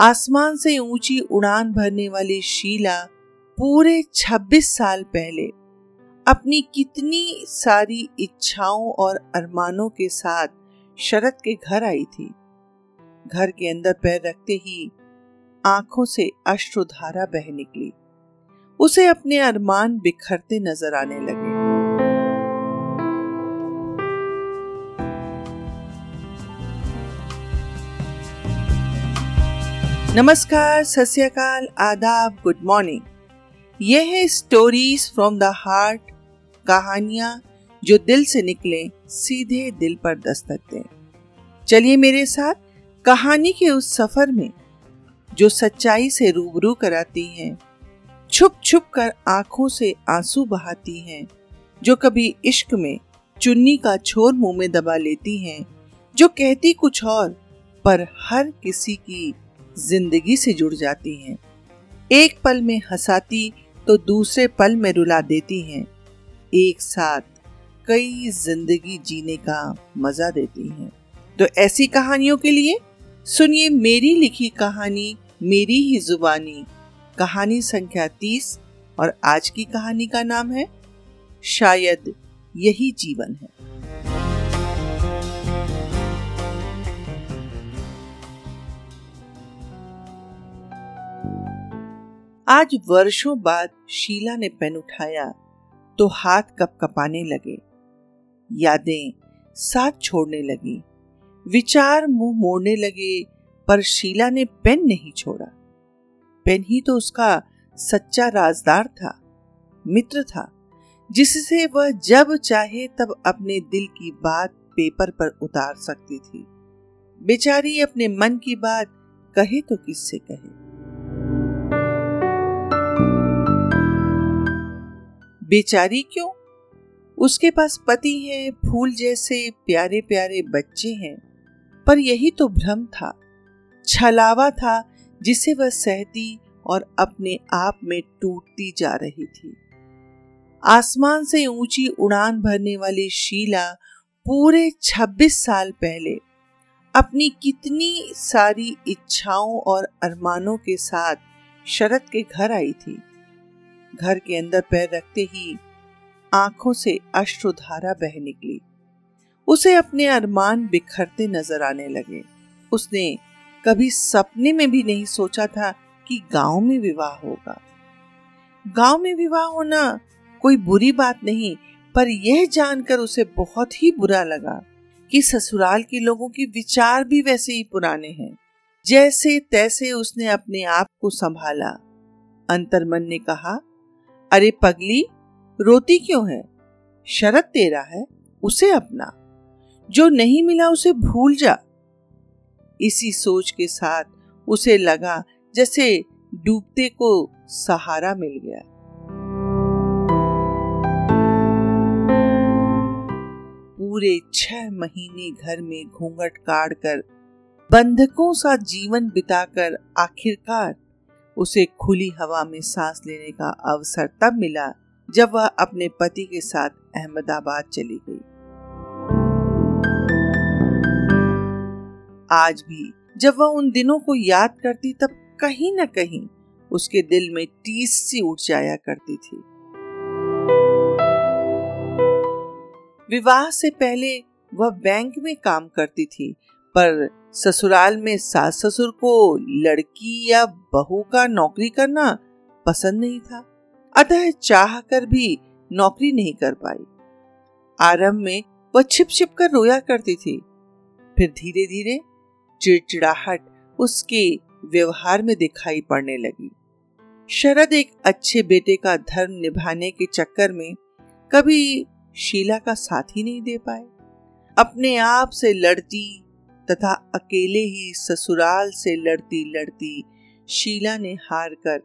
आसमान से ऊँची उड़ान भरने वाली शीला पूरे 26 साल पहले अपनी कितनी सारी इच्छाओं और अरमानों के साथ शरद के घर आई थी। घर के अंदर पैर रखते ही आँखों से अश्रुधारा बह निकली। उसे अपने अरमान बिखरते नज़र आने लगे। नमस्कार सस्यकाल आदाब गुड मॉर्निंग यह है स्टोरीज फ्रॉम द हार्ट कहानियाँ जो दिल से निकले, सीधे दिल पर दस्तक दें। चलिए मेरे साथ कहानी के उस सफ़र में, जो सच्चाई से रूबरू कराती हैं, छुप छुप कर आँखों से आँसू बहाती हैं, जो कभी इश्क में चुन्नी का छोर मुँह में दबा लेती हैं, जो कहती कुछ और, पर हर किसी की ज़िंदगी से जुड़ जाती हैं। एक पल में हंसाती तो दूसरे पल में रुला देती हैं। एक साथ कई ज़िंदगी जीने का मज़ा देती हैं। तो ऐसी कहानियों के लिए सुनिए मेरी लिखी कहानी, मेरी ही जुबानी, कहानी संख्या तीस और आज की कहानी का नाम है, शायद यही जीवन है। आज वर्षों बाद शीला ने पेन उठाया तो हाथ कप कपाने लगे। यादें साथ छोड़ने लगी। विचार मुँह मोड़ने लगे, पर शीला ने पेन नहीं छोड़ा। पेन ही तो उसका सच्चा राजदार था, मित्र था, जिससे वह जब चाहे तब अपने दिल की बात पेपर पर उतार सकती थी। बेचारी अपने मन की बात कहे तो किससे कहे? बेचारी क्यों? उसके पास पति है, फूल जैसे प्यारे प्यारे बच्चे हैं, पर यही तो भ्रम था। छलावा था जिसे वह सहती और अपने आप में टूटती जा रही थी। आसमान से ऊँची उड़ान भरने वाली शीला पूरे 26 साल पहले अपनी कितनी सारी इच्छाओं और अरमानों के साथ शरद के घर आई थी। घर के अंदर पैर रखते ही आँखों से अश्रुधारा बह निकली। उसे अपने अरमान बिखरते नज़र आने लगे। उसने कभी सपने में भी नहीं सोचा था कि गाँव में विवाह होगा। गाँव में विवाह होना कोई बुरी बात नहीं, पर यह जानकर उसे बहुत ही बुरा लगा कि ससुराल के लोगों के विचार भी वैसे ही पुराने हैं। जैसे तैसे उसने अपने आप को संभाला। अंतर्मन ने कहा अरे पगली, रोती क्यों है? शरत तेरा है, उसे अपना। जो नहीं मिला उसे भूल जा। इसी सोच के साथ उसे लगा जैसे डूबते को सहारा मिल गया। पूरे छह महीने घर में घूंघट काट कर बंधकों सा जीवन बिताकर आखिरकार उसे खुली हवा में सांस लेने का अवसर तब मिला जब वह अपने पति के साथ अहमदाबाद चली गई। आज भी जब वह उन दिनों को याद करती तब कहीं न कहीं उसके दिल में टीस सी उठ जाया करती थी। विवाह से पहले वह बैंक में काम करती थी, पर ससुराल में सास ससुर को लड़की या बहू का नौकरी करना पसंद नहीं था। अतः चाह कर भी नौकरी नहीं कर पाई। आरंभ में वह छिप छिप कर रोया करती थी। फिर धीरे धीरे चिड़चिड़ाहट उसके व्यवहार में दिखाई पड़ने लगी। शरद एक अच्छे बेटे का धर्म निभाने के चक्कर में कभी शीला का साथ ही नहीं दे पाए। अपने आप से लड़ती तथा अकेले ही ससुराल से लड़ती लड़ती शीला ने हार कर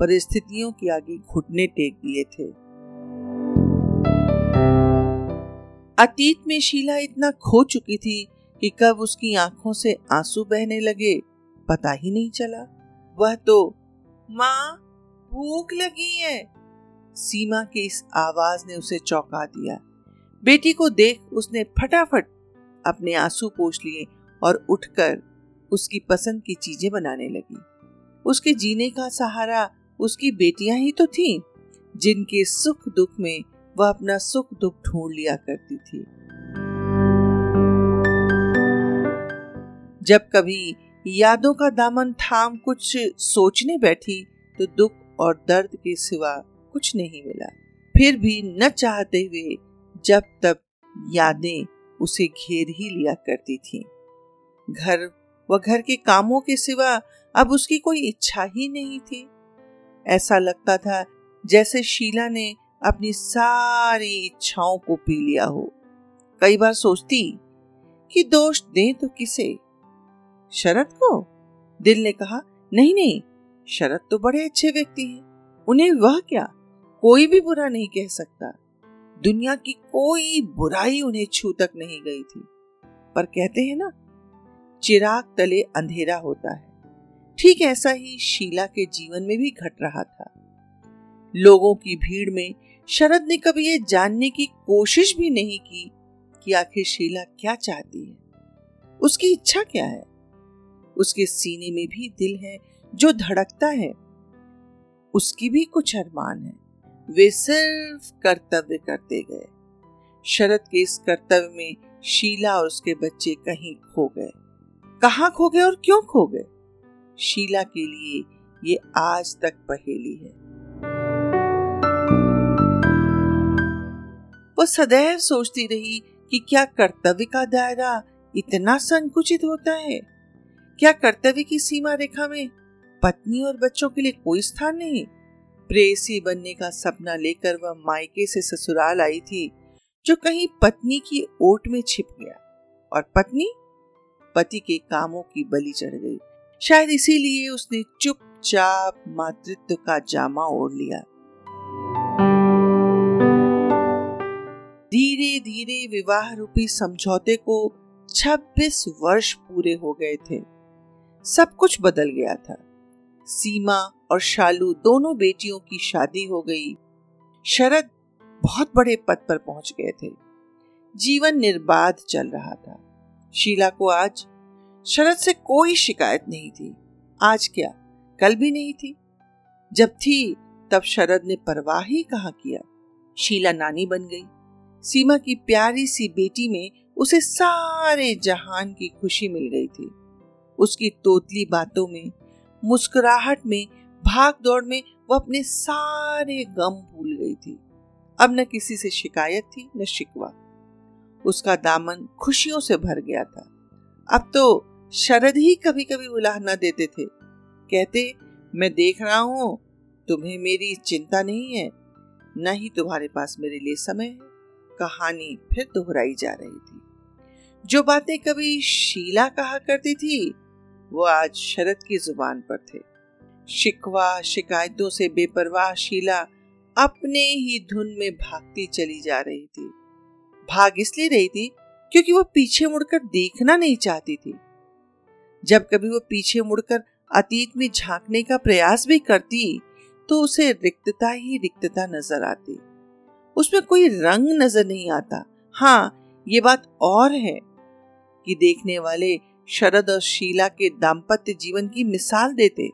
परिस्थितियों के आगे घुटने टेक दिए थे। अतीत में शीला इतना खो चुकी थी कि कब उसकी आँखों से आँसू बहने लगे, पता ही नहीं चला। वह तो माँ, भूख लगी है। सीमा की इस आवाज़ ने उसे चौंका दिया। बेटी को देख उसने फटाफट अपने आँसू पोछ लिए और उठकर उसकी पसंद की चीज़ें बनाने लगी। उसके जीने का सहारा उसकी बेटियाँ ही तो थीं, जिनके सुख दुख में वह अपना सुख दुख ढूंढ लिया करती थी। जब कभी यादों का दामन थाम कुछ सोचने बैठी तो दुख और दर्द के सिवा कुछ नहीं मिला। फिर भी न चाहते हुए जब तब यादें उसे घेर ही लिया करती थी। घर व घर के कामों के सिवा अब उसकी कोई इच्छा ही नहीं थी। ऐसा लगता था जैसे शीला ने अपनी सारी इच्छाओं को पी लिया हो। कई बार सोचती कि दोष दें तो किसे? शरद को? दिल ने कहा, नहीं नहीं, शरद तो बड़े अच्छे व्यक्ति हैं। उन्हें वह क्या? कोई भी बुरा नहीं कह सकता। दुनिया की कोई बुराई उन्हें छू तक नहीं गई थी। पर कहते हैं ना, चिराग तले अंधेरा होता है। ठीक ऐसा ही शीला के जीवन में भी घट रहा था। लोगों की भीड़ में शरद ने कभी यह जानने की कोशिश भी नहीं की कि आखिर शीला क्या चाहती है। उसकी इच्छा क्या है? उसके सीने में भी दिल है जो धड़कता है। उसकी भी कुछ अरमान है। वे सिर्फ़ कर्तव्य करते गए। शरद के इस कर्तव्य में शीला और उसके बच्चे कहीं खो गए। कहा खो गए और क्यों खो गए? शीला के लिए ये आज तक पहेली है। वो सदैव सोचती रही कि क्या कर्तव्य का दायरा इतना संकुचित होता है? क्या कर्तव्य की सीमा रेखा में पत्नी और बच्चों के लिए कोई स्थान नहीं? प्रेसी बनने का सपना लेकर वह मायके से ससुराल आई थी, जो कहीं पत्नी की ओट में छिप गया। और पत्नी? पति के कामों की बलि चढ़ गई। शायद इसीलिए उसने चुपचाप मातृत्व का जामा ओढ़ लिया। धीरे धीरे विवाह रूपी समझौते को 26 वर्ष पूरे हो गए थे। सब कुछ बदल गया था। सीमा और शालू दोनों बेटियों की शादी हो गई। शरद बहुत बड़े पद पर पहुँच गए थे। जीवन निर्बाध चल रहा था। शीला को आज शरद से कोई शिकायत नहीं थी। आज क्या? कल भी नहीं थी? जब थी, तब शरद ने परवाह ही कहा किया? शीला नानी बन गई। सीमा की प्यारी सी बेटी में उसे सारे जहान की खुशी मिल गई थी। उसकी तोतली बातों में मुस्कुराहट में, भाग दौड़ में वो अपने सारे गम भूल गई थी। अब न किसी से शिकायत थी, न शिकवा। उसका दामन खुशियों से भर गया था। अब तो शरद ही कभी कभी उलाहना देते थे। कहते, मैं देख रहा हूँ, तुम्हें मेरी चिंता नहीं है, न ही तुम्हारे पास मेरे लिए समय है। कहानी फिर दोहराई जा रही थी। जो बातें कभी शीला कहा करती थी वो आज शरद की ज़ुबान पर थे। शिकवा, शिकायतों से बेपरवाह शीला अपने ही धुन में भागती चली जा रही थी। भाग इसलिए रही थी क्योंकि वो पीछे मुड़कर देखना नहीं चाहती थी। जब कभी वो पीछे मुड़कर अतीत में झांकने का प्रयास भी करती तो उसे रिक्तता ही रिक्तता नज़र आती। उसमें कोई रंग नज़र नहीं आता। हाँ ये बात और है कि देखने वाले शरद और शीला के दाम्पत्य जीवन की मिसाल देते,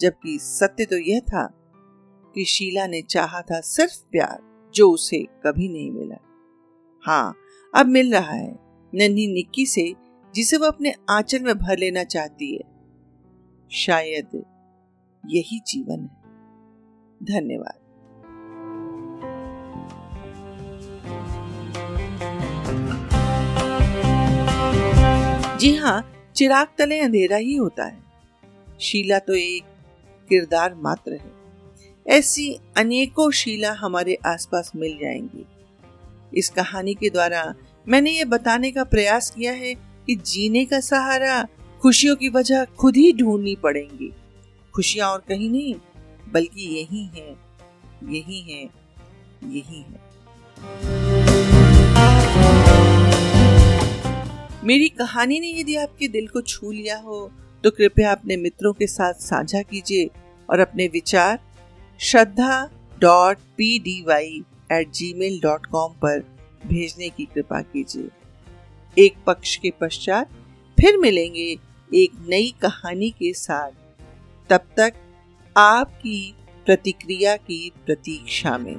जबकि सत्य तो यह था कि शीला ने चाहा था सिर्फ़ प्यार, जो उसे कभी नहीं मिला। हाँ अब मिल रहा है नन्ही निक्की से, जिसे वो अपने आंचल में भर लेना चाहती है। शायद यही जीवन है। धन्यवाद। चिराग तले अंधेरा ही होता है। शीला तो एक किरदार मात्र है। ऐसी अनेकों शीला हमारे आसपास मिल जाएँगी। इस कहानी के द्वारा मैंने ये बताने का प्रयास किया है कि जीने का सहारा खुशियों की वजह खुद ही ढूंढनी पड़ेंगी। खुशियाँ और कहीं नहीं, बल्कि यही है यही है यही है। मेरी कहानी ने यदि आपके दिल को छू लिया हो तो कृपया अपने मित्रों के साथ साझा कीजिए और अपने विचार Shraddha dot P D Y eight Gmail dot com पर भेजने की कृपा कीजिए। एक पक्ष के पश्चात फिर मिलेंगे एक नई कहानी के साथ। तब तक आपकी प्रतिक्रिया की प्रतीक्षा में।